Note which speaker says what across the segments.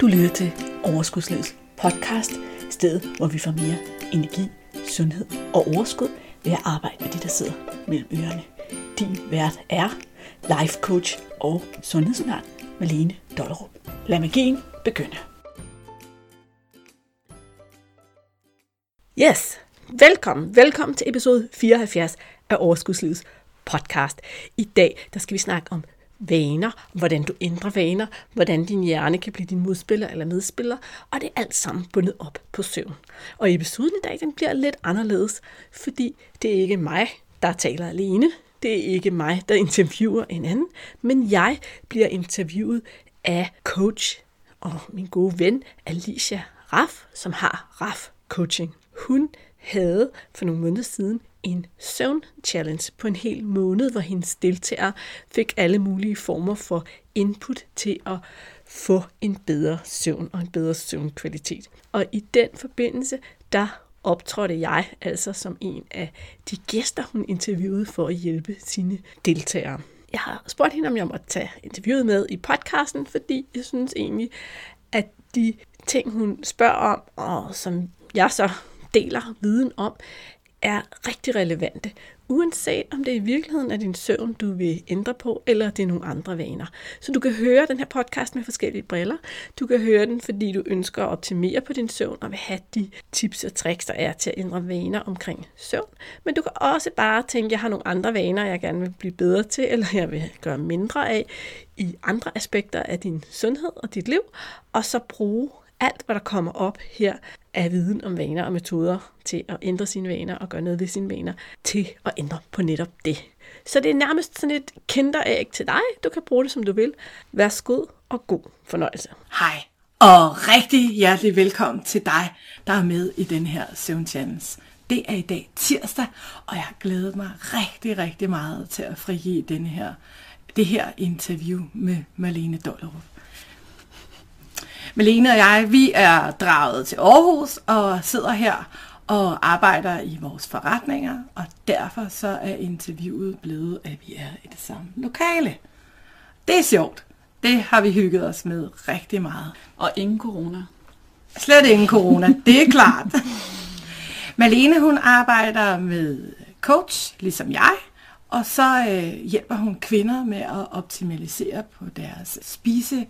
Speaker 1: Du lytter til Overskudslivets podcast, stedet hvor vi får mere energi, sundhed og overskud ved at arbejde med de, der sidder mellem ørerne. Din vært er life coach og sundhedsundern Malene Dollerup. Lad magien begynde. Yes, velkommen. Velkommen til episode 74 af Overskudslivets podcast. I dag der skal vi snakke om vaner, hvordan du ændrer vaner, hvordan din hjerne kan blive din modspiller eller medspiller, og det er alt sammen bundet op på søvn. Og episoden i dag, den bliver lidt anderledes, fordi det er ikke mig, der taler alene, det er ikke mig, der interviewer en anden, men jeg bliver interviewet af coach og min gode ven Alicia Raff, som har Raff Coaching. Hun havde for nogle måneder siden en søvn-challenge på en hel måned, hvor hendes deltagere fik alle mulige former for input til at få en bedre søvn og en bedre søvnkvalitet. Og i den forbindelse, der optrådte jeg altså som en af de gæster, hun interviewede for at hjælpe sine deltagere. Jeg har spurgt hende, om jeg måtte tage interviewet med i podcasten, fordi jeg synes egentlig, at de ting, hun spørger om, og som jeg så deler viden om, er rigtig relevante, uanset om det i virkeligheden er din søvn, du vil ændre på, eller det er nogle andre vaner. Så du kan høre den her podcast med forskellige briller. Du kan høre den, fordi du ønsker at optimere på din søvn og vil have de tips og tricks, der er til at ændre vaner omkring søvn. Men du kan også bare tænke, at jeg har nogle andre vaner, jeg gerne vil blive bedre til, eller jeg vil gøre mindre af i andre aspekter af din sundhed og dit liv, og så bruge alt, hvad der kommer op her af viden om vaner og metoder til at ændre sine vaner og gøre noget ved sine vaner, til at ændre på netop det. Så det er nærmest sådan et kinderæg til dig. Du kan bruge det, som du vil. Værsgo og god fornøjelse.
Speaker 2: Hej, og rigtig hjertelig velkommen til dig, der er med i den her 7 Channels. Det er i dag tirsdag, og jeg har glædet mig rigtig, rigtig meget til at frigive denne her, det her interview med Marlene Dollerup. Malene og jeg, vi er draget til Aarhus og sidder her og arbejder i vores forretninger, og derfor så er interviewet blevet, at vi er i det samme lokale. Det er sjovt. Det har vi hygget os med rigtig meget.
Speaker 3: Og ingen corona.
Speaker 2: Slet ingen corona, det er klart. Malene, hun arbejder med coach, ligesom jeg, og så øh, hjælper hun kvinder med at optimalisere på deres spise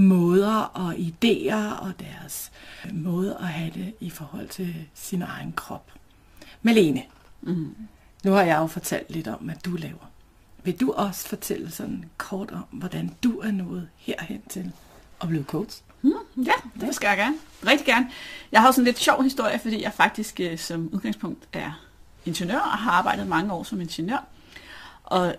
Speaker 2: måder og idéer og deres måde at have det i forhold til sin egen krop. Malene, mm. nu har jeg jo fortalt lidt om, hvad du laver. Vil du også fortælle sådan kort om, hvordan du er nået herhen til at blive coach?
Speaker 3: Mm, ja, det skal jeg gerne. Rigtig gerne. Jeg har sådan en lidt sjov historie, fordi jeg faktisk øh, som udgangspunkt er ingeniør og har arbejdet mange år som ingeniør. Og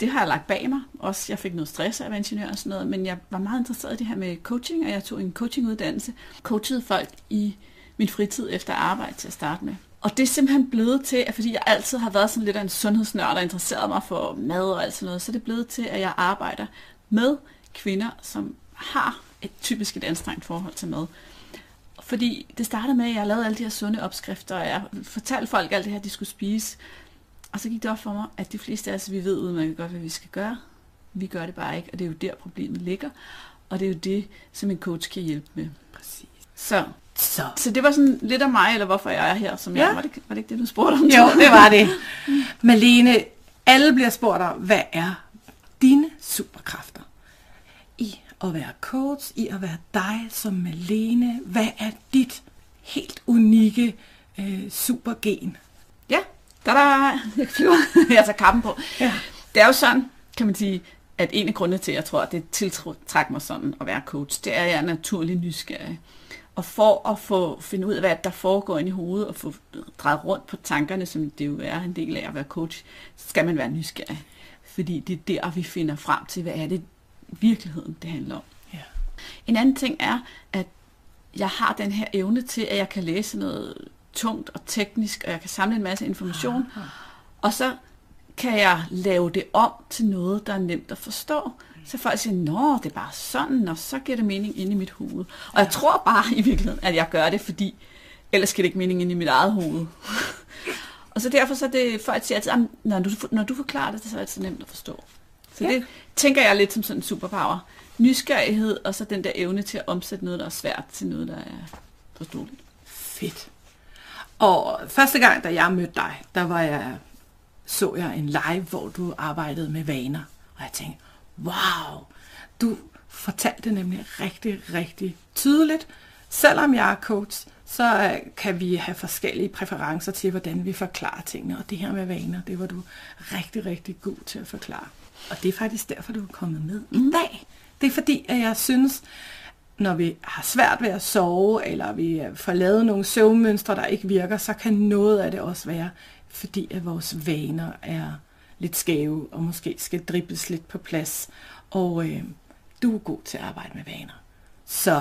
Speaker 3: det har jeg lagt bag mig. Også jeg fik noget stress af at være ingeniør og sådan noget, men jeg var meget interesseret i det her med coaching, og jeg tog en coachinguddannelse. Coachede folk i min fritid efter arbejde til at starte med. Og det er simpelthen blevet til, at fordi jeg altid har været sådan lidt af en sundhedsnørd og interesseret mig for mad og alt sådan noget, så er det blevet til, at jeg arbejder med kvinder, som har et typisk et anstrengt forhold til mad. Fordi det startede med, at jeg lavede alle de her sunde opskrifter, og jeg fortalte folk alt det her, de skulle spise. Og så gik det op for mig, at de fleste af os, vi ved udmærket godt, hvad vi skal gøre. Vi gør det bare ikke, og det er jo der problemet ligger. Og det er jo det, som en coach kan hjælpe med.
Speaker 2: Præcis.
Speaker 3: Så, så. så det var sådan lidt af mig, eller hvorfor jeg er her, som ja. jeg var. Det, var det ikke det, du spurgte om?
Speaker 2: Jo, det var det. Malene, alle bliver spurgt om, hvad er dine superkræfter? I at være coach, i at være dig som Malene. Hvad er dit helt unikke øh, supergen?
Speaker 3: Ja, der, jeg flyver, jeg tager kappen på. Ja. Det er jo sådan, kan man sige, at en af grundene til, at jeg tror, at det tiltrækker mig sådan at være coach, det er, at jeg er naturlig nysgerrig. Og for at få finde ud af, hvad der foregår ind i hovedet, og få drejet rundt på tankerne, som det jo er en del af at være coach, så skal man være nysgerrig. Fordi det er der, vi finder frem til, hvad er det virkeligheden, det handler om. Ja. En anden ting er, at jeg har den her evne til, at jeg kan læse noget tungt og teknisk, og jeg kan samle en masse information, og så kan jeg lave det om til noget, der er nemt at forstå. Så folk siger, nå, det er bare sådan, og så giver det mening ind i mit hoved. Og jeg tror bare i virkeligheden, at jeg gør det, fordi ellers giver det ikke mening ind i mit eget hoved. og så derfor så er det, folk siger altid, når du, når du forklarer det, så er det så nemt at forstå. Så
Speaker 2: ja.
Speaker 3: det tænker jeg lidt som sådan en superpower. Nysgerrighed, og så den der evne til at omsætte noget, der er svært, til noget, der er forståeligt.
Speaker 2: Fedt. Og første gang, da jeg mødte dig, der var jeg, så jeg en live, hvor du arbejdede med vaner. Og jeg tænkte, wow, du fortalte nemlig rigtig, rigtig tydeligt. Selvom jeg er coach, så øh, kan vi have forskellige præferencer til, hvordan vi forklarer tingene. Og det her med vaner, det var du rigtig, rigtig god til at forklare. Og det er faktisk derfor, du er kommet med i dag. Det er fordi, at jeg synes, når vi har svært ved at sove, eller vi øh, får lavet nogle søvnmønstre, der ikke virker, så kan noget af det også være, fordi at vores vaner er lidt skæve, og måske skal dribles lidt på plads. Og øh, du er god til at arbejde med vaner. Så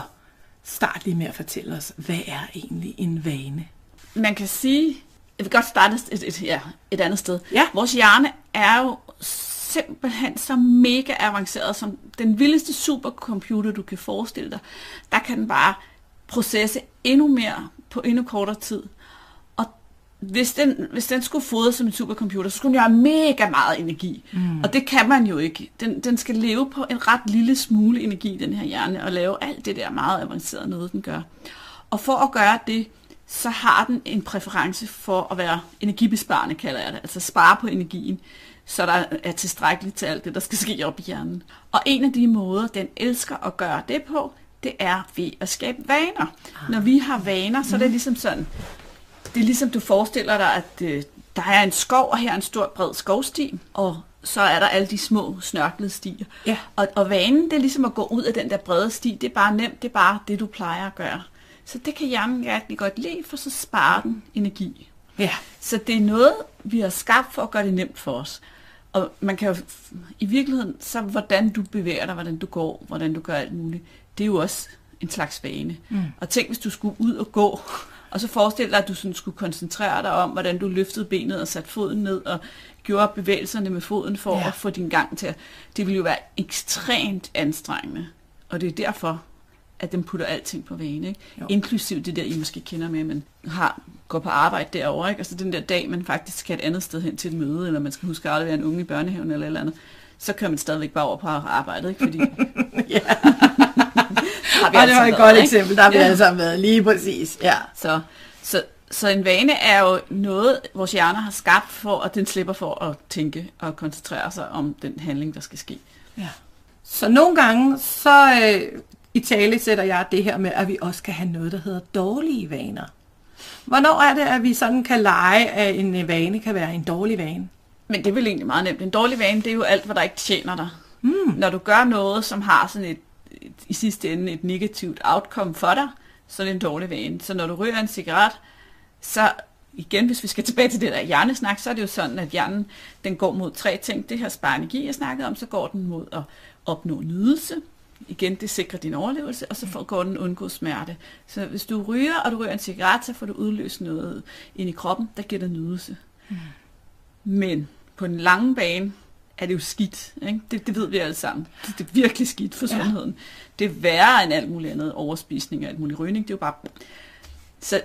Speaker 2: start lige med at fortælle os, hvad er egentlig en vane?
Speaker 3: Man kan sige, jeg vil godt starte et, et, ja, et andet sted.
Speaker 2: Ja.
Speaker 3: Vores hjerne er jo simpelthen så mega avanceret, som den vildeste supercomputer, du kan forestille dig. Der kan den bare processe endnu mere på endnu kortere tid. Og hvis den, hvis den skulle fodres som en supercomputer, så skulle den jo have mega meget energi. Mm. Og det kan man jo ikke. Den, den skal leve på en ret lille smule energi, den her hjerne, og lave alt det der meget avancerede noget, den gør. Og for at gøre det, så har den en præference for at være energibesparende, kalder jeg det. Altså spare på energien, så der er tilstrækkeligt til alt det, der skal ske op i hjernen. Og en af de måder, den elsker at gøre det på, det er ved at skabe vaner. Når vi har vaner, så er det ligesom sådan, det er ligesom du forestiller dig, at øh, der er en skov, og her er en stor bred skovsti, og så er der alle de små snørklede stier.
Speaker 2: Ja.
Speaker 3: Og, og vanen, det er ligesom at gå ud af den der brede sti, det er bare nemt, det er bare det, du plejer at gøre. Så det kan hjernen rigtig godt lide, for så sparer den energi.
Speaker 2: Ja,
Speaker 3: Så det er noget, vi har skabt for at gøre det nemt for os. Og man kan jo, i virkeligheden, så hvordan du bevæger dig, hvordan du går, hvordan du gør alt muligt, det er jo også en slags vane. Mm. Og tænk, hvis du skulle ud og gå, og så forestil dig, at du sådan skulle koncentrere dig om, hvordan du løftede benet og satte foden ned, og gjorde bevægelserne med foden for
Speaker 2: Ja.
Speaker 3: at få din gang til at... Det ville jo være ekstremt anstrengende. Og det er derfor, at den putter alting på vane. Ikke?
Speaker 2: Jo.
Speaker 3: Inklusiv det der, I måske kender med, at man har, går på arbejde derovre. Ikke? Altså den der dag, man faktisk skal et andet sted hen til et møde, eller man skal huske at aflevere en unge i børnehaven eller et eller andet, så kører man stadigvæk bare over på arbejdet, ikke? Fordi...
Speaker 2: Ja.
Speaker 3: har vi
Speaker 2: og det
Speaker 3: altså
Speaker 2: var et
Speaker 3: været,
Speaker 2: godt
Speaker 3: ikke?
Speaker 2: eksempel, der har vi
Speaker 3: Ja.
Speaker 2: alle sammen været lige præcis. Ja.
Speaker 3: Så, så, så en vane er jo noget, vores hjerner har skabt for, at den slipper for at tænke og koncentrere sig om den handling, der skal ske.
Speaker 2: Ja. Så nogle gange, så øh, i tale sætter jeg det her med, at vi også kan have noget, der hedder dårlige vaner. Hvornår er det, at vi sådan kan lege, at en øh, vane kan være en dårlig vane?
Speaker 3: Men det er vel egentlig meget nemt. En dårlig vane, det er jo alt, hvad der ikke tjener dig. Mm. Når du gør noget, som har sådan et, et, i sidste ende et negativt outcome for dig, så er det en dårlig vane. Så når du ryger en cigaret, så igen, hvis vi skal tilbage til det der hjernesnak, så er det jo sådan, at hjernen den går mod tre ting. Det her spare energi, jeg snakkede om, så går den mod at opnå nydelse. Igen, det sikrer din overlevelse, og så får, går den undgå smerte. Så hvis du ryger, og du ryger en cigaret, så får du udløst noget ind i kroppen, der giver dig nydelse. Men på den lange bane er det jo skidt. Ikke? Det, det ved vi alle sammen. Det, det er virkelig skidt for
Speaker 2: Ja.
Speaker 3: sundheden. Det er værre end alt muligt andet. Overspisning og alt muligt rygning. Det er jo bare... Så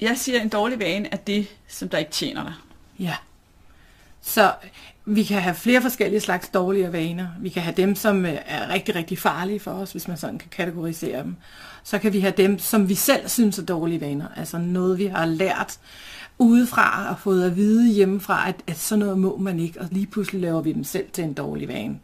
Speaker 3: jeg siger, at en dårlig vane er det, som der ikke tjener dig.
Speaker 2: Ja. Så vi kan have flere forskellige slags dårlige vaner. Vi kan have dem, som øh, er rigtig, rigtig farlige for os, hvis man sådan kan kategorisere dem. Så kan vi have dem, som vi selv synes er dårlige vaner. Altså noget, vi har lært udefra og fået at vide hjemmefra, at, at sådan noget må man ikke, og lige pludselig laver vi dem selv til en dårlig vane.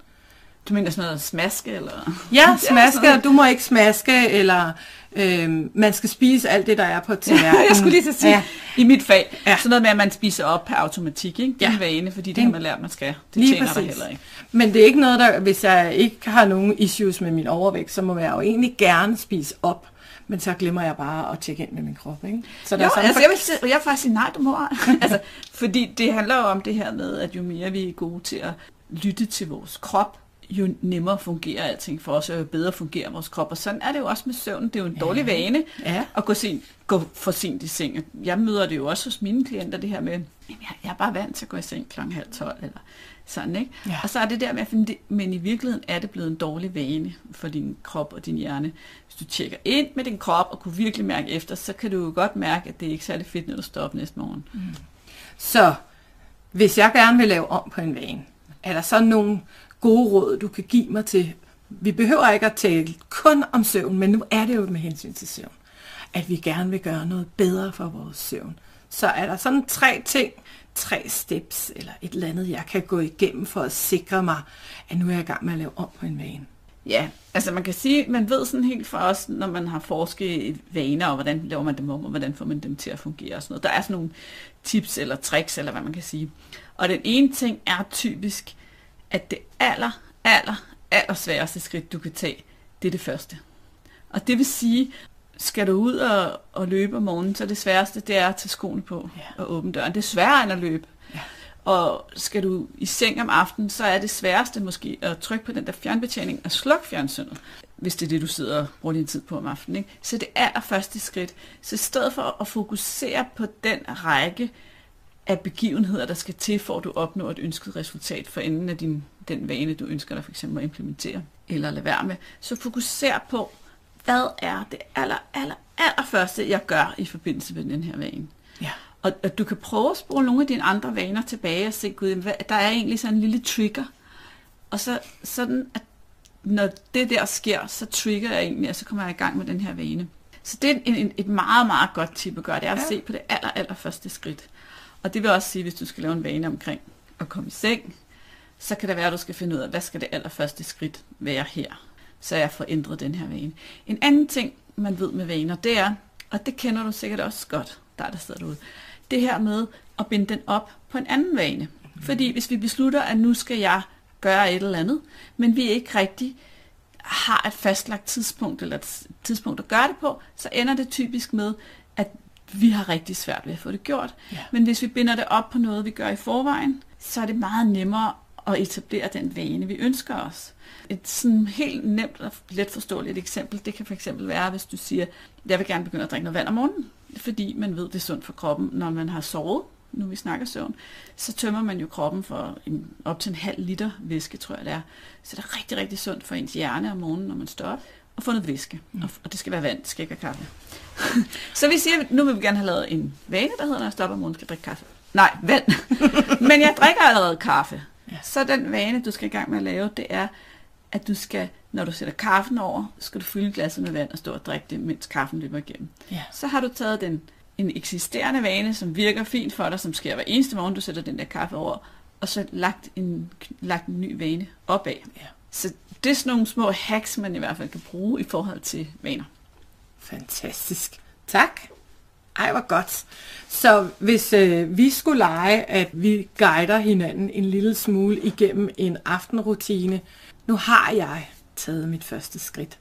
Speaker 3: Du mener sådan noget smaske, eller...
Speaker 2: Ja, smaske,
Speaker 3: sådan.
Speaker 2: du må ikke smaske, eller øh, man skal spise alt det, der er på tallerkenen.
Speaker 3: jeg skulle lige så sige,
Speaker 2: Ja.
Speaker 3: i mit fag,
Speaker 2: Ja.
Speaker 3: sådan noget med, at man spiser op per automatik, ikke? Det er
Speaker 2: Ja.
Speaker 3: vane, fordi det
Speaker 2: Det-
Speaker 3: har man lært, man skal. Det
Speaker 2: Lige
Speaker 3: tjener
Speaker 2: præcis.
Speaker 3: heller ikke.
Speaker 2: Men det er ikke noget, der, hvis jeg ikke har nogen issues med min overvægt, så må jeg jo egentlig gerne spise op. Men så glemmer jeg bare at tjekke ind med min krop, ikke? Så der
Speaker 3: Jo,
Speaker 2: er sådan
Speaker 3: altså jeg vil, sige- jeg vil faktisk sige nej, du må. altså, fordi det handler jo om det her med, at jo mere vi er gode til at lytte til vores krop, jo nemmere fungerer alting for os, og jo bedre fungerer vores krop. Og sådan er det jo også med søvn. Det er jo en dårlig vane
Speaker 2: Ja.
Speaker 3: at gå, sent, gå for sent i seng. Jeg møder det jo også hos mine klienter, det her med, jamen, jeg, jeg er bare vant til at gå i seng kl. halv tolv, eller sådan, ikke?
Speaker 2: Ja.
Speaker 3: Og så er det der med at finde det, men i virkeligheden er det blevet en dårlig vane for din krop og din hjerne. Hvis du tjekker ind med din krop og kunne virkelig mærke efter, så kan du jo godt mærke, at det er ikke særlig fedt, når du står op næste morgen.
Speaker 2: Så hvis jeg gerne vil lave om på en vane, er der så nogle gode råd, du kan give mig til, vi behøver ikke at tale kun om søvn, men nu er det jo med hensyn til søvn, at vi gerne vil gøre noget bedre for vores søvn. Så er der sådan tre ting, tre steps eller et eller andet, jeg kan gå igennem for at sikre mig, at nu er jeg i gang med at lave om på en vane.
Speaker 3: Ja, altså man kan sige, man ved sådan helt fra os, når man har forsket i vaner, og hvordan laver man dem om, og hvordan får man dem til at fungere og sådan noget. Der er sådan nogle tips eller tricks, eller hvad man kan sige. Og den ene ting er typisk, at det aller, aller, aller sværeste skridt, du kan tage, det er det første. Og det vil sige, skal du ud og, og løbe om morgenen, så det sværeste, det er at tage skoene på ja. og åbne døren. Det er sværere end at løbe. Ja. Og skal du i seng om aftenen, så er det sværeste måske at trykke på den der fjernbetjening og slukke fjernsynet, hvis det er det, du sidder og bruger din tid på om aftenen. Ikke? Så det er første skridt. Så i stedet for at fokusere på den række af begivenheder, der skal til, for at du opnår et ønsket resultat for enden af din, den vane, du ønsker dig for eksempel at implementere eller lade være med, så fokuser på, hvad er det aller, aller, aller første, jeg gør i forbindelse med den her vane. Ja. Og, og du kan prøve at spole nogle af dine andre vaner tilbage og se, gud, hvad, der er egentlig sådan en lille trigger. Og så sådan, at når det der sker, så trigger jeg egentlig, og så kommer jeg i gang med den her vane. Så det er en, en, et meget, meget godt tip at gøre, det er at ja. se på det aller, aller første skridt. Og det vil også sige, hvis du skal lave en vane omkring at komme i seng, så kan det være, at du skal finde ud af, hvad skal det allerførste skridt være her, så jeg får ændret den her vane. En anden ting, man ved med vaner, det er, og det kender du sikkert også godt, der der sidder derude, det her med at binde den op på en anden vane. Fordi hvis vi beslutter, at nu skal jeg gøre et eller andet, men vi ikke rigtig har et fastlagt tidspunkt, eller et tidspunkt at gøre det på, så ender det typisk med, at vi har rigtig svært ved at få det gjort. Ja. Men hvis vi binder det op på noget, vi gør i forvejen, så er det meget nemmere at etablere den vane, vi ønsker os. Et sådan helt nemt og let forståeligt eksempel, det kan fx være, hvis du siger, jeg vil gerne begynde at drikke noget vand om morgenen, fordi man ved, det er sundt for kroppen, når man har sovet, nu vi snakker søvn, så tømmer man jo kroppen for en, op til en halv liter væske, tror jeg det er. Så det er rigtig, rigtig sundt for ens hjerne om morgenen, når man står op, og få noget væske. Mm. Og, og det skal være vand, det skal ikke være kaffe. så vi siger, nu vil vi gerne have lavet en vane, der hedder, når jeg stopper om morgenen, skal drikke kaffe. Nej, vand. Men jeg drikker allerede kaffe. Ja. Så den vane, du skal i gang med at lave, det er, at du skal, når du sætter kaffen over, skal du fylde glasset med vand og stå og drikke det, mens kaffen løber igennem. Ja. Så har du taget den, en eksisterende vane, som virker fint for dig, som sker hver eneste morgen, du sætter den der kaffe over, og så lagt en, lagt en ny vane opad. Ja. Så det er sådan nogle små hacks, man i hvert fald kan bruge i forhold til vaner.
Speaker 2: Fantastisk. Tak. Ej, hvor godt. Så hvis øh, vi skulle lege, at vi guider hinanden en lille smule igennem en aftenrutine. Nu har jeg taget mit første skridt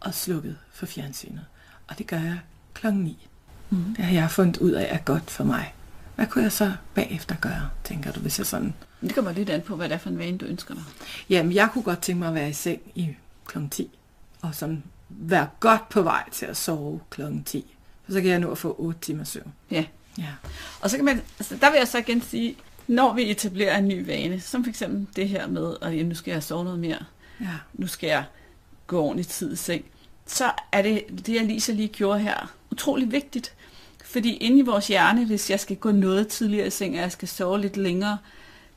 Speaker 2: og slukket for fjernsynet. Og det gør jeg klokken 9. Mm. Det har jeg fundet ud af er godt for mig. Hvad kunne jeg så bagefter gøre, tænker du, hvis jeg sådan...
Speaker 3: Det kommer lidt an på, hvad det er for en vane, du ønsker dig.
Speaker 2: Jamen, jeg kunne godt tænke mig at være i seng i klokken 10. Og sådan være godt på vej til at sove klokken 10 så kan jeg nå at få 8 timer søvn.
Speaker 3: Ja. ja. Og så kan man, altså der vil jeg så igen sige, når vi etablerer en ny vane, som for eksempel det her med, at nu skal jeg sove noget mere, ja. nu skal jeg gå ordentligt tid i seng, så er det, det jeg lige så lige gjorde her, utrolig vigtigt. Fordi inde i vores hjerne, hvis jeg skal gå noget tidligere i seng, og jeg skal sove lidt længere,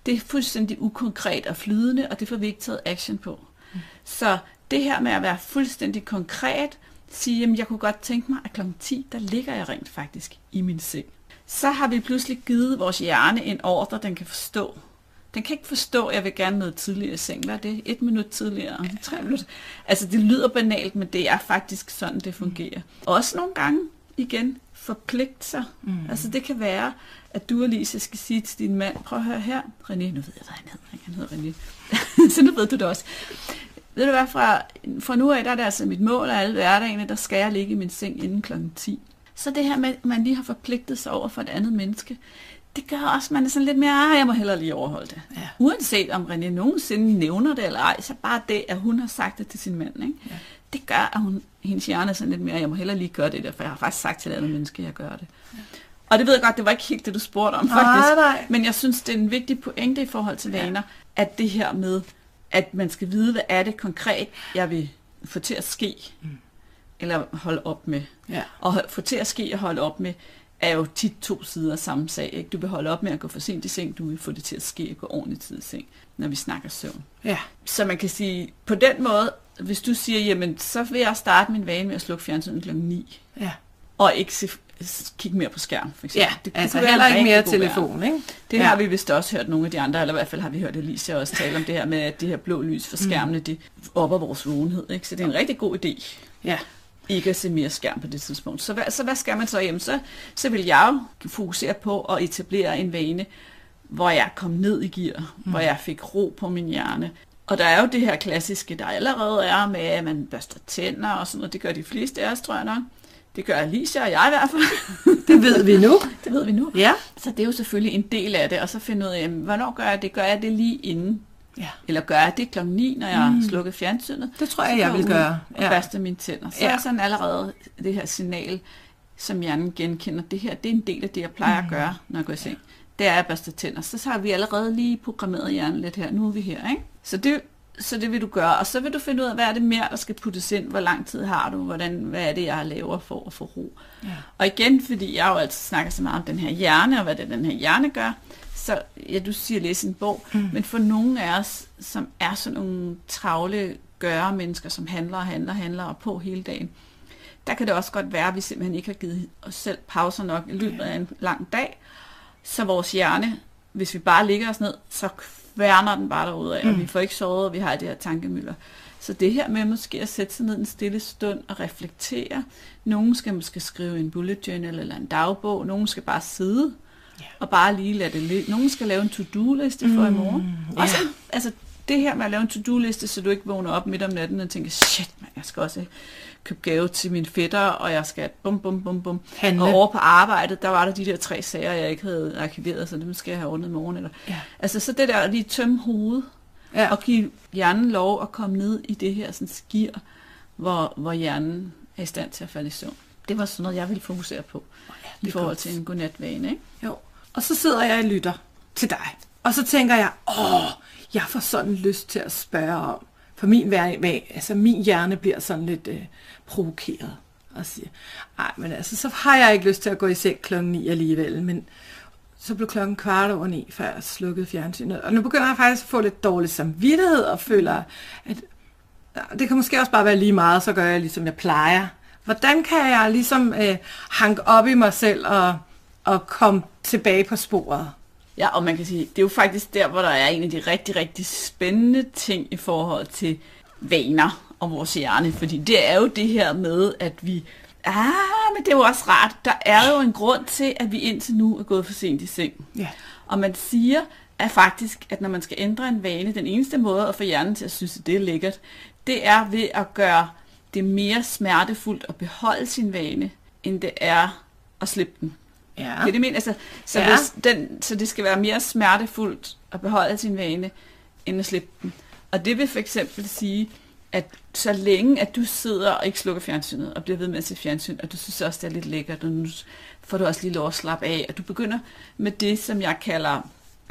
Speaker 3: det er fuldstændig ukonkret og flydende, og det får vi ikke taget action på. Mm. Så det her med at være fuldstændig konkret, sige, at jeg kunne godt tænke mig, at kl. 10, der ligger jeg rent faktisk i min seng. Så har vi pludselig givet vores hjerne en ordre, den kan forstå. Den kan ikke forstå, at jeg vil gerne noget tidligere i seng. Hvad er det? Et minut tidligere? Tre minutter? Altså, det lyder banalt, men det er faktisk sådan, det fungerer. Mm. Også nogle gange, igen, forpligt sig. Mm. Altså, det kan være, at du, Alice, skal sige til din mand, prøv at høre her, René, nu ved jeg, hvad han hedder. Han hedder René. så nu ved du det også ved du hvad, fra, fra nu af, der er det altså mit mål af alle hverdagene, der skal jeg ligge i min seng inden kl. 10. Så det her med, at man lige har forpligtet sig over for et andet menneske, det gør også, at man er sådan lidt mere, ah, jeg må hellere lige overholde det. Ja. Uanset om René nogensinde nævner det eller ej, så bare det, at hun har sagt det til sin mand, ikke? Ja. det gør, at hun, hendes hjerne er sådan lidt mere, jeg må hellere lige gøre det der, for jeg har faktisk sagt til et andet menneske, at jeg gør det. Ja. Og det ved jeg godt, det var ikke helt det, du spurgte om, faktisk. Nej, nej. Men jeg synes, det er en vigtig pointe i forhold til vaner, ja. at det her med, at man skal vide, hvad er det konkret, jeg vil få til at ske, mm. eller holde op med. Ja. Og få til at ske og holde op med, er jo tit to sider af samme sag. Ikke? Du vil holde op med at gå for sent i seng, du vil få det til at ske at gå ordentligt tid i seng, når vi snakker søvn.
Speaker 2: Ja.
Speaker 3: Så man kan sige, på den måde, hvis du siger, jamen så vil jeg starte min vane med at slukke fjernsynet kl. 9,
Speaker 2: Ja.
Speaker 3: Og ikke se, kigge mere på skærm, for eksempel.
Speaker 2: Ja,
Speaker 3: det,
Speaker 2: altså
Speaker 3: kunne
Speaker 2: heller ikke mere telefon, ikke?
Speaker 3: Det
Speaker 2: Ja.
Speaker 3: har vi vist også hørt nogle af de andre, eller i hvert fald har vi hørt Alicia også tale om det her med, at det her blå lys fra skærmene, det opper vores vågenhed. Ikke? Så det er en rigtig god idé,
Speaker 2: Ja.
Speaker 3: ikke at se mere skærm på det tidspunkt. Så hvad, så hvad skal man så? Jamen, så, så vil jeg jo fokusere på at etablere en vane, hvor jeg kom ned i gear, mm. hvor jeg fik ro på min hjerne. Og der er jo det her klassiske, der allerede er med, at man børster tænder og sådan noget. Det gør de fleste af os, tror jeg nok. Det gør Alicia og jeg i hvert fald.
Speaker 2: Det ved vi nu.
Speaker 3: det ved vi nu.
Speaker 2: Ja.
Speaker 3: Så det er jo selvfølgelig en del af det, og så finde ud af, jamen, hvornår gør jeg det? Gør jeg det lige inden?
Speaker 2: Ja.
Speaker 3: Eller gør jeg det klokken 9, når jeg har slukket fjernsynet?
Speaker 2: Det tror jeg,
Speaker 3: Så
Speaker 2: jeg
Speaker 3: går
Speaker 2: vil gøre.
Speaker 3: Og
Speaker 2: Ja.
Speaker 3: børste mine tænder. Så
Speaker 2: Ja.
Speaker 3: er sådan allerede det her signal, som hjernen genkender. Det her, det er en del af det, jeg plejer at gøre, når jeg går i seng. Det er at børste tænder. Så har vi allerede lige programmeret hjernen lidt her. Nu er vi her, ikke? Så det, så det vil du gøre. Og så vil du finde ud af, hvad er det mere, der skal puttes ind? Hvor lang tid har du? Hvordan, hvad er det, jeg laver for at få ro?
Speaker 2: Ja.
Speaker 3: Og igen, fordi jeg jo altid snakker så meget om den her hjerne, og hvad det den her hjerne gør, så ja, du siger læse en bog, mm. men for nogle af os, som er sådan nogle travle gøre mennesker, som handler og handler og handler og på hele dagen, der kan det også godt være, at vi simpelthen ikke har givet os selv pauser nok i løbet af en lang dag, så vores hjerne, hvis vi bare ligger os ned, så kværner den bare derud af, mm. og vi får ikke sovet, og vi har det her tankemøller. Så det her med måske at sætte sig ned en stille stund og reflektere. Nogen skal måske skrive en bullet journal eller en dagbog. Nogen skal bare sidde
Speaker 2: Ja.
Speaker 3: og bare lige lade det ligge. Nogen skal lave en to-do-liste for i morgen.
Speaker 2: ja.
Speaker 3: Også, altså det her med at lave en to-do-liste, så du ikke vågner op midt om natten og tænker, shit, man, jeg skal også købe gave til mine fætter, og jeg skal bum, bum, bum, bum.
Speaker 2: Handle.
Speaker 3: Og over på arbejdet, der var der de der tre sager, jeg ikke havde arkiveret, så dem skal jeg have ordnet i morgen. Eller.
Speaker 2: Ja.
Speaker 3: Altså så det der at lige tømme hovedet,
Speaker 2: Ja.
Speaker 3: og give hjernen lov at komme ned i det her sådan skir, hvor, hvor hjernen er i stand til at falde i søvn. Det var sådan noget, jeg ville fokusere på
Speaker 2: det
Speaker 3: i
Speaker 2: er
Speaker 3: forhold
Speaker 2: godt.
Speaker 3: til en godnatvane. Ikke?
Speaker 2: Jo. Og så sidder jeg og lytter til dig. Og så tænker jeg, åh, jeg får sådan lyst til at spørge om. For min, altså min hjerne bliver sådan lidt øh, provokeret. Og siger, ej, men altså, så har jeg ikke lyst til at gå i seng klokken 9 alligevel. Men så blev klokken kvart over 9, før jeg slukkede fjernsynet. Og nu begynder jeg faktisk at få lidt dårlig samvittighed og føler, at det kan måske også bare være lige meget, så gør jeg ligesom jeg plejer. Hvordan kan jeg ligesom øh, hanke op i mig selv og, og komme tilbage på sporet?
Speaker 3: Ja, og man kan sige, det er jo faktisk der, hvor der er en af de rigtig, rigtig spændende ting i forhold til vaner og vores hjerne. Fordi det er jo det her med, at vi... Ah, men det er jo også rart. Der er jo en grund til, at vi indtil nu er gået for sent i seng.
Speaker 2: Ja.
Speaker 3: Og man siger at faktisk, at når man skal ændre en vane, den eneste måde at få hjernen til at synes, at det er lækkert, det er ved at gøre det mere smertefuldt at beholde sin vane, end det er at slippe den.
Speaker 2: Ja.
Speaker 3: Kan det mene? Altså, så,
Speaker 2: Ja.
Speaker 3: hvis den, så det skal være mere smertefuldt at beholde sin vane, end at slippe den. Og det vil for eksempel sige, at så længe at du sidder og ikke slukker fjernsynet, og bliver ved med at se fjernsyn, og du synes også, det er lidt lækkert, og nu får du også lige lov at slappe af, og du begynder med det, som jeg kalder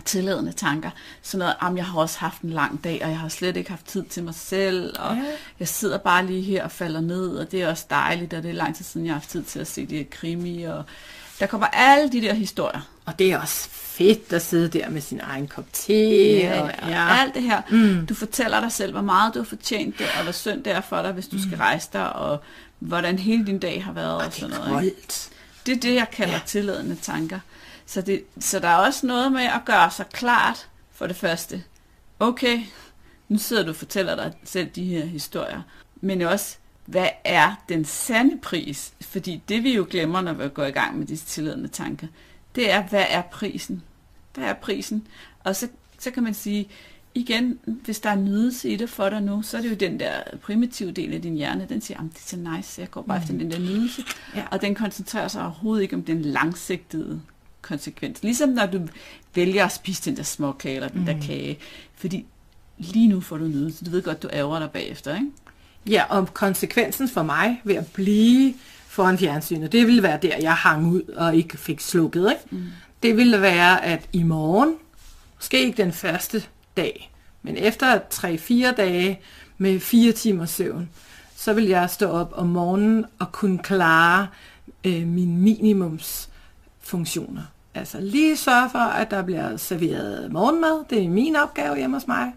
Speaker 3: tilladende tanker. Sådan noget, om jeg har også haft en lang dag, og jeg har slet ikke haft tid til mig selv, og
Speaker 2: Ja.
Speaker 3: jeg sidder bare lige her og falder ned, og det er også dejligt, og det er lang tid siden, jeg har haft tid til at se de her krimi, og der kommer alle de der historier.
Speaker 2: Og det er også fedt at sidde der med sin egen kop te.
Speaker 3: Ja,
Speaker 2: og,
Speaker 3: ja. alt det her. Mm. Du fortæller dig selv, hvor meget du har fortjent det, og hvor synd det er for dig, hvis du mm. skal rejse dig, og hvordan hele din dag har været, og,
Speaker 2: og
Speaker 3: sådan
Speaker 2: det er
Speaker 3: noget. ikke? Det er det, jeg kalder
Speaker 2: ja.
Speaker 3: tilladende tanker. Så, det, så der er også noget med at gøre sig klart, for det første. Okay, nu sidder du og fortæller dig selv de her historier, men også, hvad er den sande pris? Fordi det vi jo glemmer, når vi går i gang med disse tilladende tanker, det er, hvad er prisen? Hvad er prisen? Og så, så kan man sige, igen, hvis der er nydelse i det for dig nu, så er det jo den der primitive del af din hjerne, den siger, "Jamen, det er så nice, jeg går bare mm. efter den der nydelse.
Speaker 2: Ja.
Speaker 3: Og den koncentrerer sig overhovedet ikke om den langsigtede konsekvens. Ligesom når du vælger at spise den der småkage eller den mm. der kage. Fordi lige nu får du nydelse. Du ved godt, du ærger dig bagefter, ikke?
Speaker 2: Ja, og konsekvensen for mig ved at blive foran fjernsynet, det ville være der, jeg hang ud og ikke fik slukket. Ikke? Mm. Det ville være, at i morgen, måske ikke den første dag, men efter 3-4 dage med 4 timer søvn, så vil jeg stå op om morgenen og kunne klare øh, min minimums funktioner. Altså lige sørge for, at der bliver serveret morgenmad. Det er min opgave hjemme hos mig.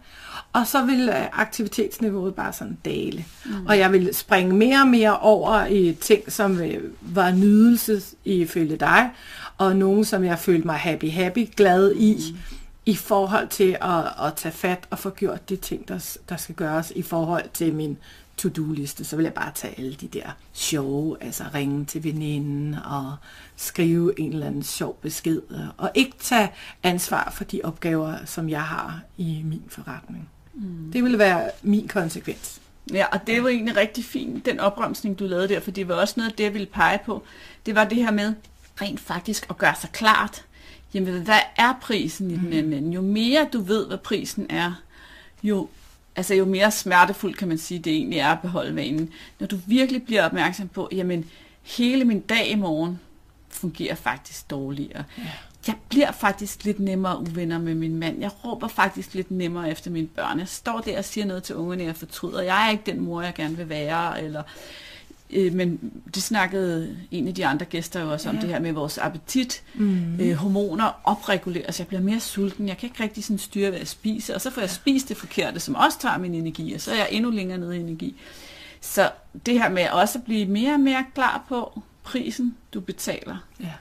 Speaker 2: Og så vil øh, aktivitetsniveauet bare sådan dale. Mm. Og jeg vil springe mere og mere over i ting, som øh, var nydelse ifølge dig, og nogen, som jeg følte mig happy-happy, glad i, mm. i forhold til at, at tage fat og få gjort de ting, der, der skal gøres i forhold til min to-do-liste, så vil jeg bare tage alle de der sjove, altså ringe til veninden og skrive en eller anden sjov besked, og ikke tage ansvar for de opgaver, som jeg har i min forretning. Mm. Det vil være min konsekvens.
Speaker 3: Ja, og det var egentlig rigtig fint, den opremsning, du lavede der, for det var også noget af det, jeg ville pege på. Det var det her med rent faktisk at gøre sig klart, jamen hvad er prisen i den mm. anden? Jo mere du ved, hvad prisen er, jo altså jo mere smertefuldt kan man sige, det egentlig er at beholde vanen. Når du virkelig bliver opmærksom på, jamen hele min dag i morgen fungerer faktisk dårligere. Ja. Jeg bliver faktisk lidt nemmere uvenner med min mand. Jeg råber faktisk lidt nemmere efter mine børn. Jeg står der og siger noget til ungerne, jeg fortryder. Jeg er ikke den mor, jeg gerne vil være. Eller Øh, men det snakkede en af de andre gæster jo også om, ja. det her med vores appetit, mm. øh, hormoner opreguleres. Jeg bliver mere sulten, jeg kan ikke rigtig sådan styre, hvad jeg spiser, og så får jeg spist det forkerte, som også tager min energi, og så er jeg endnu længere nede i energi. Så det her med også at blive mere og mere klar på prisen, du betaler. Ja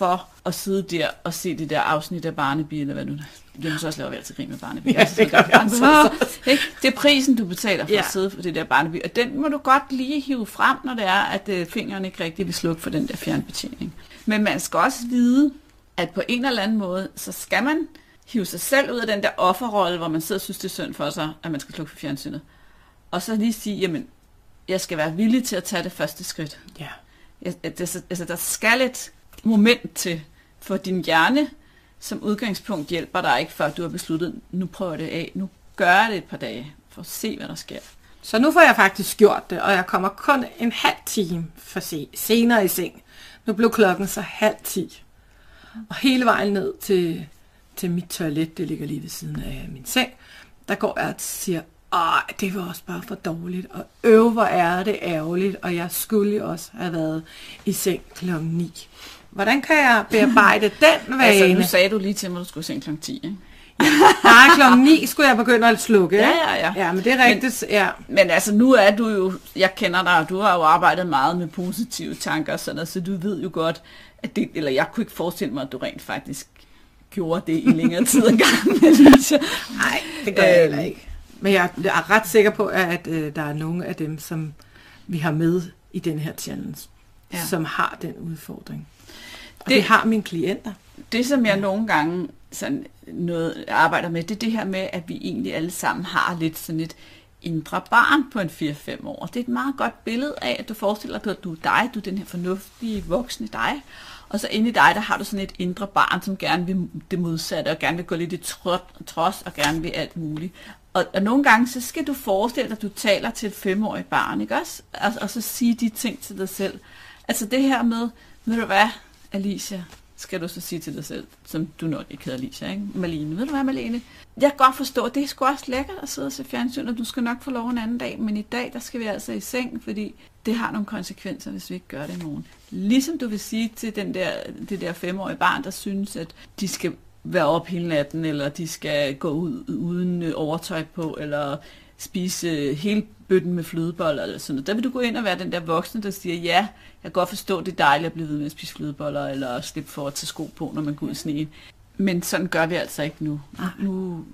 Speaker 3: for at sidde der og se det der afsnit af Barnebi, eller hvad nu det så også laver vi altid grin med Barnebi. Ja, det, altså. det er prisen, du betaler for ja. at sidde for det der Barnebi, og den må du godt lige hive frem, når det er, at uh, fingeren ikke rigtig vil slukke for den der fjernbetjening. Men man skal også vide, at på en eller anden måde, så skal man hive sig selv ud af den der offerrolle, hvor man sidder og synes, det er synd for sig, at man skal slukke for fjernsynet. Og så lige sige, jamen, jeg skal være villig til at tage det første skridt. Ja. Jeg, altså, altså, der skal et moment til for din hjerne, som udgangspunkt hjælper dig ikke, før du har besluttet, nu prøver det af, nu gør jeg det et par dage, for at se, hvad der sker.
Speaker 2: Så nu får jeg faktisk gjort det, og jeg kommer kun en halv time for se, senere i seng. Nu blev klokken så halv ti. Og hele vejen ned til, til mit toilet, det ligger lige ved siden af min seng, der går jeg og siger, ej, det var også bare for dårligt, og øv, hvor er det ærgerligt, og jeg skulle jo også have været i seng klokken 9. Hvordan kan jeg bearbejde den vane? Altså,
Speaker 3: nu sagde du lige til mig, at du skulle seng kl. 10, ikke?
Speaker 2: Nej, klokken 9 skulle jeg begynde at slukke.
Speaker 3: Ja, ja, ja.
Speaker 2: Ja, men det er rigtigt,
Speaker 3: men,
Speaker 2: ja.
Speaker 3: Men altså, nu er du jo, jeg kender dig, og du har jo arbejdet meget med positive tanker, sådan noget, så du ved jo godt, at det, eller jeg kunne ikke forestille mig, at du rent faktisk gjorde det i længere tid engang.
Speaker 2: Nej, det gør jeg heller ikke. Men jeg er ret sikker på, at, at øh, der er nogle af dem, som vi har med i den her challenge, ja. som har den udfordring. Og det, det har mine klienter.
Speaker 3: Det, som jeg nogle gange sådan noget, arbejder med, det er det her med, at vi egentlig alle sammen har lidt sådan et indre barn på en 4-5 år. Det er et meget godt billede af, at du forestiller dig, at du er dig, du er den her fornuftige, voksne dig, og så inde i dig, der har du sådan et indre barn, som gerne vil det modsatte, og gerne vil gå lidt i trods, og gerne vil alt muligt. Og, og nogle gange, så skal du forestille dig, at du taler til et femårigt barn, ikke også? Og, og så sige de ting til dig selv. Altså det her med, ved du hvad, Alicia, skal du så sige til dig selv, som du nok ikke hedder Alicia, ikke? Malene. Ved du hvad, Malene? Jeg kan godt forstå, at det er sgu også lækkert at sidde og se fjernsyn, og du skal nok få lov en anden dag, men i dag, der skal vi altså i seng, fordi det har nogle konsekvenser, hvis vi ikke gør det i morgen. Ligesom du vil sige til den der, det der femårige barn, der synes, at de skal være op hele natten, eller de skal gå ud uden overtøj på, eller spise hele bøtten med flødeboller eller sådan noget. Der vil du gå ind og være den der voksne, der siger, ja, jeg kan godt forstå, det er dejligt at blive ved med at spise flødeboller, eller slippe for at tage sko på, når man går ud i sneen. Men sådan gør vi altså ikke nu. Nu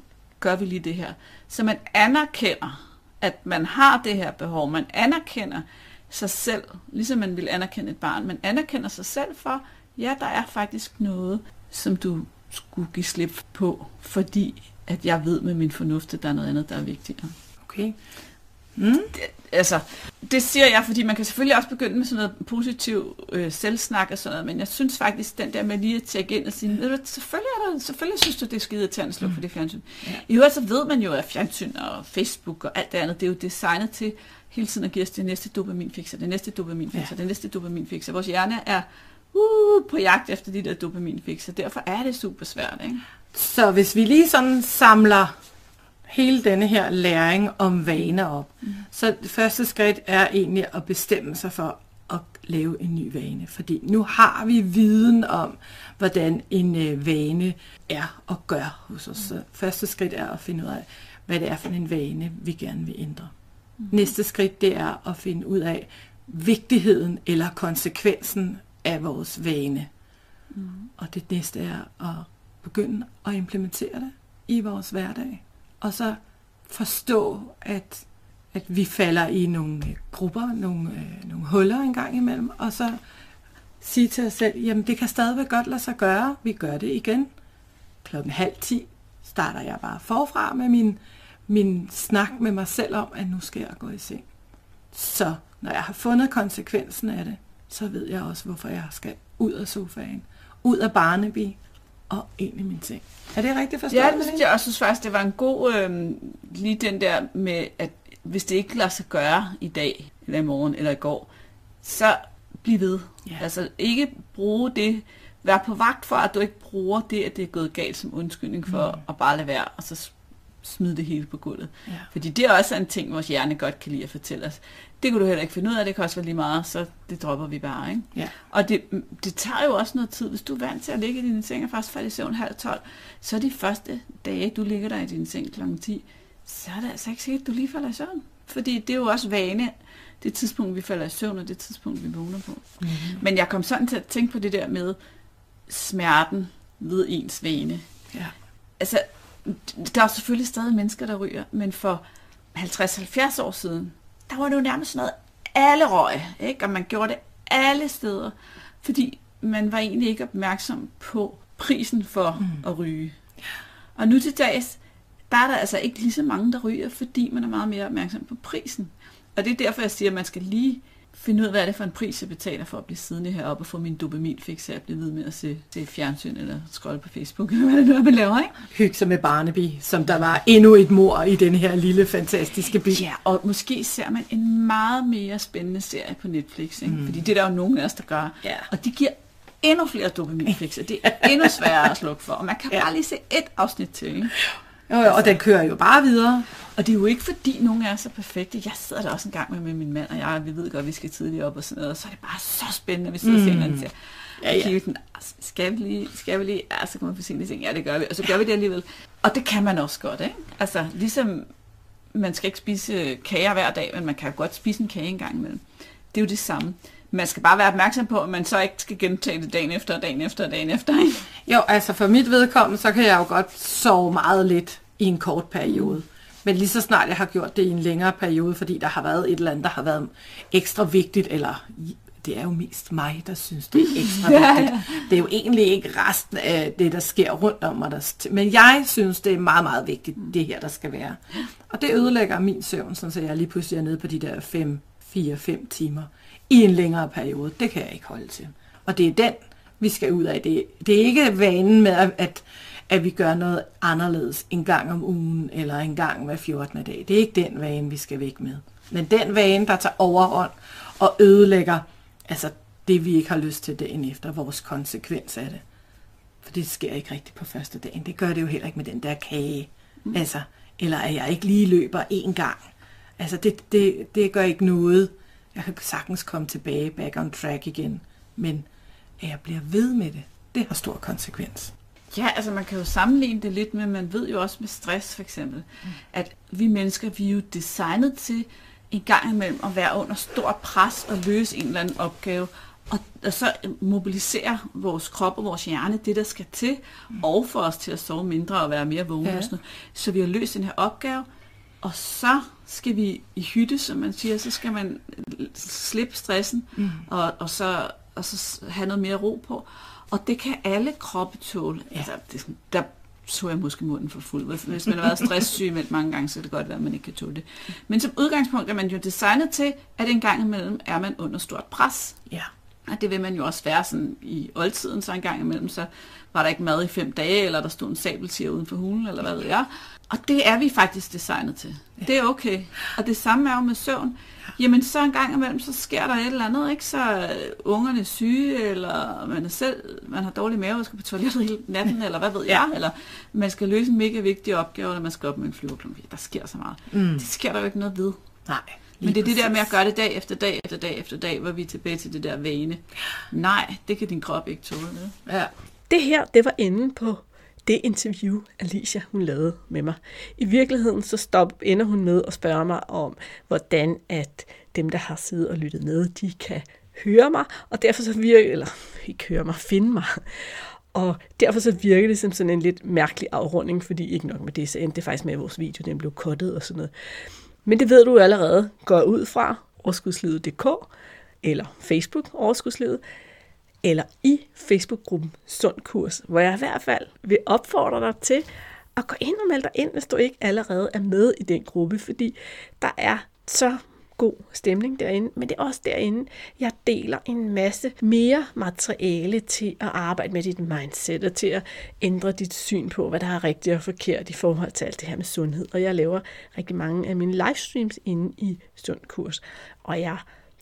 Speaker 3: gør vi lige det her. Så man anerkender, at man har det her behov. Man anerkender sig selv, ligesom man vil anerkende et barn. Man anerkender sig selv for, ja, der er faktisk noget, som du skulle give slip på, fordi at jeg ved med min fornuft, at der er noget andet, der er vigtigere.
Speaker 2: Okay.
Speaker 3: Mm. Det, altså, det siger jeg, fordi man kan selvfølgelig også begynde med sådan noget positiv øh, selvsnak og sådan noget, men jeg synes faktisk, den der med lige at tjekke ind og sige, ved du, selvfølgelig, er der, selvfølgelig synes du, det er skide til at slukke mm. for det fjernsyn. Ja. I øvrigt så ved man jo, at fjernsyn og Facebook og alt det andet, det er jo designet til hele tiden at give os det næste dopaminfixer, det næste dopaminfixer, ja. det næste dopaminfixer. Vores hjerne er uh, på jagt efter de der dopaminfixer, derfor er det super svært, ikke?
Speaker 2: Så hvis vi lige sådan samler hele denne her læring om vaner op, mm. så det første skridt er egentlig at bestemme sig for at lave en ny vane. Fordi nu har vi viden om, hvordan en øh, vane er og gør hos os. Så første skridt er at finde ud af, hvad det er for en vane, vi gerne vil ændre. Mm. Næste skridt, det er at finde ud af vigtigheden eller konsekvensen af vores vane. Mm. Og det næste er at begynde at implementere det i vores hverdag. Og så forstå, at, at vi falder i nogle øh, grupper, nogle, øh, nogle huller en gang imellem, og så sige til os selv, jamen det kan stadigvæk godt lade sig gøre, vi gør det igen. Klokken halv ti starter jeg bare forfra med min, min snak med mig selv om, at nu skal jeg gå i seng. Så når jeg har fundet konsekvensen af det, så ved jeg også, hvorfor jeg skal ud af sofaen, ud af Barnaby og ind i min seng. Er det rigtigt forstået?
Speaker 3: Ja, det synes jeg også synes faktisk, det var en god, øh, lige den der med, at hvis det ikke lader sig gøre i dag, eller i morgen, eller i går, så bliv ved.
Speaker 2: Ja.
Speaker 3: Altså ikke bruge det, vær på vagt for, at du ikke bruger det, at det er gået galt som undskyldning for mm. at bare lade være, og så smide det hele på gulvet.
Speaker 2: Ja.
Speaker 3: Fordi det er også en ting, vores hjerne godt kan lide at fortælle os. Det kunne du heller ikke finde ud af, det kan også være lige meget, så det dropper vi bare. Ikke?
Speaker 2: Ja.
Speaker 3: Og det, det tager jo også noget tid. Hvis du er vant til at ligge i din seng og først falde i søvn halv 12, så de første dage, du ligger der i din seng kl. 10, så er det altså ikke sikkert, at du lige falder i søvn. Fordi det er jo også vane, det tidspunkt, vi falder i søvn, og det tidspunkt, vi vågner på. Mm-hmm. Men jeg kom sådan til at tænke på det der med smerten ved ens vane.
Speaker 2: Ja.
Speaker 3: Altså, der er selvfølgelig stadig mennesker, der ryger, men for 50-70 år siden, der var det jo nærmest sådan noget, alle røg, ikke? og man gjorde det alle steder, fordi man var egentlig ikke opmærksom på prisen for mm. at ryge. Og nu til dags, der er der altså ikke lige så mange, der ryger, fordi man er meget mere opmærksom på prisen. Og det er derfor, jeg siger, at man skal lige finde ud af, hvad er det for en pris, jeg betaler for at blive siddende heroppe og få min dopaminfix, så jeg bliver ved med at se, se fjernsyn eller scrolle på Facebook, eller hvad det nu er, man laver, ikke?
Speaker 2: Hygge sig med Barnaby, som der var endnu et mor i den her lille, fantastiske by.
Speaker 3: Ja, og måske ser man en meget mere spændende serie på Netflix, ikke? Mm. fordi det er der jo nogen af os, der gør.
Speaker 2: Ja.
Speaker 3: Og de giver endnu flere dopaminfixer. Det er endnu sværere at slukke for, og man kan ja. bare lige se et afsnit til. Ikke?
Speaker 2: Jo, jo, og den kører jo bare videre.
Speaker 3: Og det er jo ikke fordi, nogen er så perfekte. Jeg sidder der også en gang med, med min mand, og jeg, vi ved godt, at vi skal tidligt op og sådan noget, og så er det bare så spændende, at vi sidder mm. og ser en anden
Speaker 2: Ja, ja.
Speaker 3: ja. Skal vi lige, skal vi lige, ja, så kommer vi for sent i seng. Ja, det gør vi, og så gør vi det alligevel. Og det kan man også godt, ikke? Altså, ligesom man skal ikke spise kager hver dag, men man kan godt spise en kage en gang imellem. Det er jo det samme. Man skal bare være opmærksom på, at man så ikke skal gentage det dagen efter, dagen efter, dagen efter. Ikke?
Speaker 2: Jo, altså for mit vedkommende, så kan jeg jo godt sove meget lidt i en kort periode. Men lige så snart jeg har gjort det i en længere periode, fordi der har været et eller andet, der har været ekstra vigtigt, eller det er jo mest mig, der synes, det er ekstra
Speaker 3: Ja,
Speaker 2: vigtigt.
Speaker 3: ja.
Speaker 2: Det er jo egentlig ikke resten af det, der sker rundt om mig. Der, men jeg synes, det er meget, meget vigtigt, det her, der skal være. Og det ødelægger min søvn, sådan så jeg lige pludselig er nede på de der 5, 4-5 timer i en længere periode. Det kan jeg ikke holde til. Og det er den, vi skal ud af. Det, det er ikke vanen med, at, at, at vi gør noget anderledes en gang om ugen, eller en gang hver 14. dag. Det er ikke den vane, vi skal væk med. Men den vane, der tager overhånd og ødelægger altså det, vi ikke har lyst til dagen efter, vores konsekvens af det. For det sker ikke rigtigt på første dagen. Det gør det jo heller ikke med den der kage. Mm. Altså, eller at jeg ikke lige løber én gang. Altså, det, det, det gør ikke noget. Jeg kan sagtens komme tilbage, back on track igen. Men at jeg bliver ved med det, det har stor konsekvens.
Speaker 3: Ja, altså man kan jo sammenligne det lidt med, man ved jo også med stress for eksempel, mm. at vi mennesker, vi er jo designet til en gang imellem at være under stort pres og løse en eller anden opgave, og, og så mobilisere vores krop og vores hjerne det, der skal til, mm. og få os til at sove mindre og være mere vågne.
Speaker 2: Ja.
Speaker 3: Og sådan noget. Så vi har løst den her opgave, og så skal vi i hytte, som man siger, så skal man slippe stressen, mm. og, og, så, og så have noget mere ro på. Og det kan alle kroppe tåle. Ja. Altså, det, er der så jeg måske munden for fuld. Hvis- man har været stresssyg mange gange, så kan det godt være, at man ikke kan tåle det. Men som udgangspunkt er man jo designet til, at en gang imellem er man under stort pres.
Speaker 2: Ja.
Speaker 3: Og det vil man jo også være sådan i oldtiden, så en gang imellem, så var der ikke mad i fem dage, eller der stod en sabeltiger uden for hulen, eller hvad ved jeg. Og det er vi faktisk designet til. Det er okay. Og det samme er jo med søvn. Jamen så en gang imellem, så sker der et eller andet, ikke? Så er ungerne syge, eller man er selv, man har dårlig mave og skal på toilettet hele natten, eller hvad ved jeg, eller man skal løse en mega vigtig opgave, eller man skal op med en flyver klokken fire. Der sker så meget.
Speaker 2: Mm.
Speaker 3: Det sker der jo ikke noget ved.
Speaker 2: Nej.
Speaker 3: Men det er det der med at gøre det dag efter dag efter dag efter dag, hvor vi er tilbage til det der vane. Nej, det kan din krop ikke tåle.
Speaker 2: Ja.
Speaker 1: Det her, det var inde på det interview, Alicia hun lavede med mig. I virkeligheden så stop, ender hun med at spørge mig om, hvordan at dem, der har siddet og lyttet med, de kan høre mig, og derfor så virker, eller ikke høre mig, finde mig. Og derfor så virker det som sådan en lidt mærkelig afrunding, fordi ikke nok med det, så endte det faktisk med, at vores video den blev kottet og sådan noget. Men det ved du allerede, går ud fra overskudslivet.dk, eller Facebook Overskudslivet, eller i Facebook-gruppen Sund Kurs, hvor jeg i hvert fald vil opfordre dig til at gå ind og melde dig ind, hvis du ikke allerede er med i den gruppe, fordi der er så god stemning derinde, men det er også derinde, jeg deler en masse mere materiale til at arbejde med dit mindset og til at ændre dit syn på, hvad der er rigtigt og forkert i forhold til alt det her med sundhed. Og jeg laver rigtig mange af mine livestreams inde i Sund Kurs, og jeg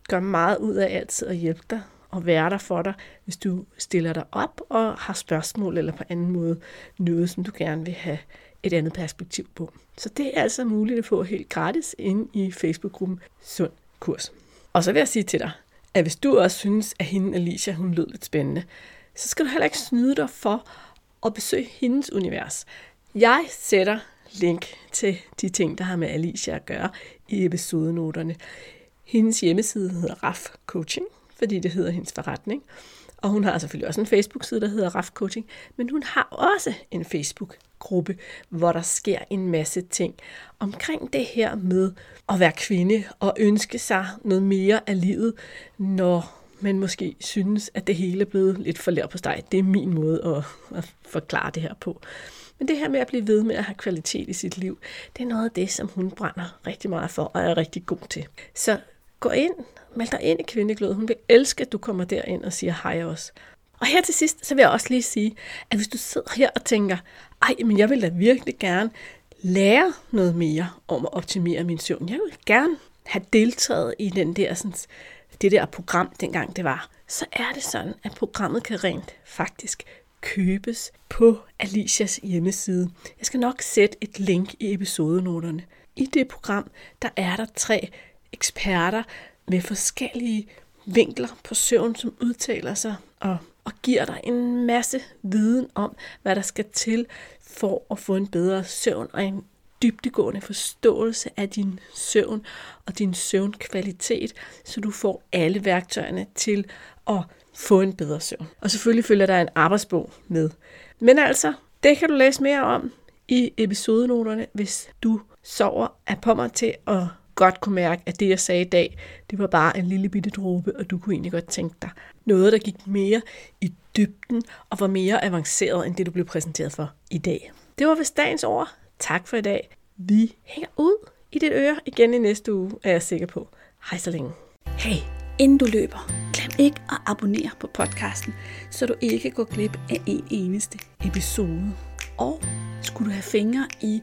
Speaker 1: gør meget ud af altid at hjælpe dig at være der for dig, hvis du stiller dig op og har spørgsmål eller på anden måde noget, som du gerne vil have et andet perspektiv på. Så det er altså muligt at få helt gratis inde i Facebook-gruppen Sund Kurs. Og så vil jeg sige til dig, at hvis du også synes, at hende Alicia, hun lød lidt spændende, så skal du heller ikke snyde dig for at besøge hendes univers. Jeg sætter link til de ting, der har med Alicia at gøre i episodenoterne. Hendes hjemmeside hedder RAF Coaching, fordi det hedder hendes forretning. Og hun har selvfølgelig også en Facebook-side, der hedder RAF Coaching, men hun har også en Facebook-gruppe, hvor der sker en masse ting omkring det her med at være kvinde og ønske sig noget mere af livet, når man måske synes, at det hele er blevet lidt for lær på steg. Det er min måde at, at forklare det her på. Men det her med at blive ved med at have kvalitet i sit liv, det er noget af det, som hun brænder rigtig meget for og er rigtig god til. Så gå ind, meld dig ind i Kvindeglød. Hun vil elske, at du kommer derind og siger hej også. Og her til sidst, så vil jeg også lige sige, at hvis du sidder her og tænker, ej, men jeg vil da virkelig gerne lære noget mere om at optimere min søvn. Jeg vil gerne have deltaget i den der, sådan, det der program, dengang det var. Så er det sådan, at programmet kan rent faktisk købes på Alicias hjemmeside. Jeg skal nok sætte et link i episodenoterne. I det program, der er der tre eksperter med forskellige vinkler på søvn, som udtaler sig og, og giver dig en masse viden om, hvad der skal til for at få en bedre søvn og en dybdegående forståelse af din søvn og din søvnkvalitet, så du får alle værktøjerne til at få en bedre søvn. Og selvfølgelig følger der en arbejdsbog med. Men altså, det kan du læse mere om i episodenoterne, hvis du sover af på mig til at godt kunne mærke, at det, jeg sagde i dag, det var bare en lille bitte dråbe, og du kunne egentlig godt tænke dig noget, der gik mere i dybden og var mere avanceret, end det, du blev præsenteret for i dag. Det var vist dagens ord. Tak for i dag. Vi hænger ud i dit øre igen i næste uge, er jeg sikker på. Hej så længe.
Speaker 4: Hey, inden du løber, glem ikke at abonnere på podcasten, så du ikke går glip af en eneste episode. Og skulle du have fingre i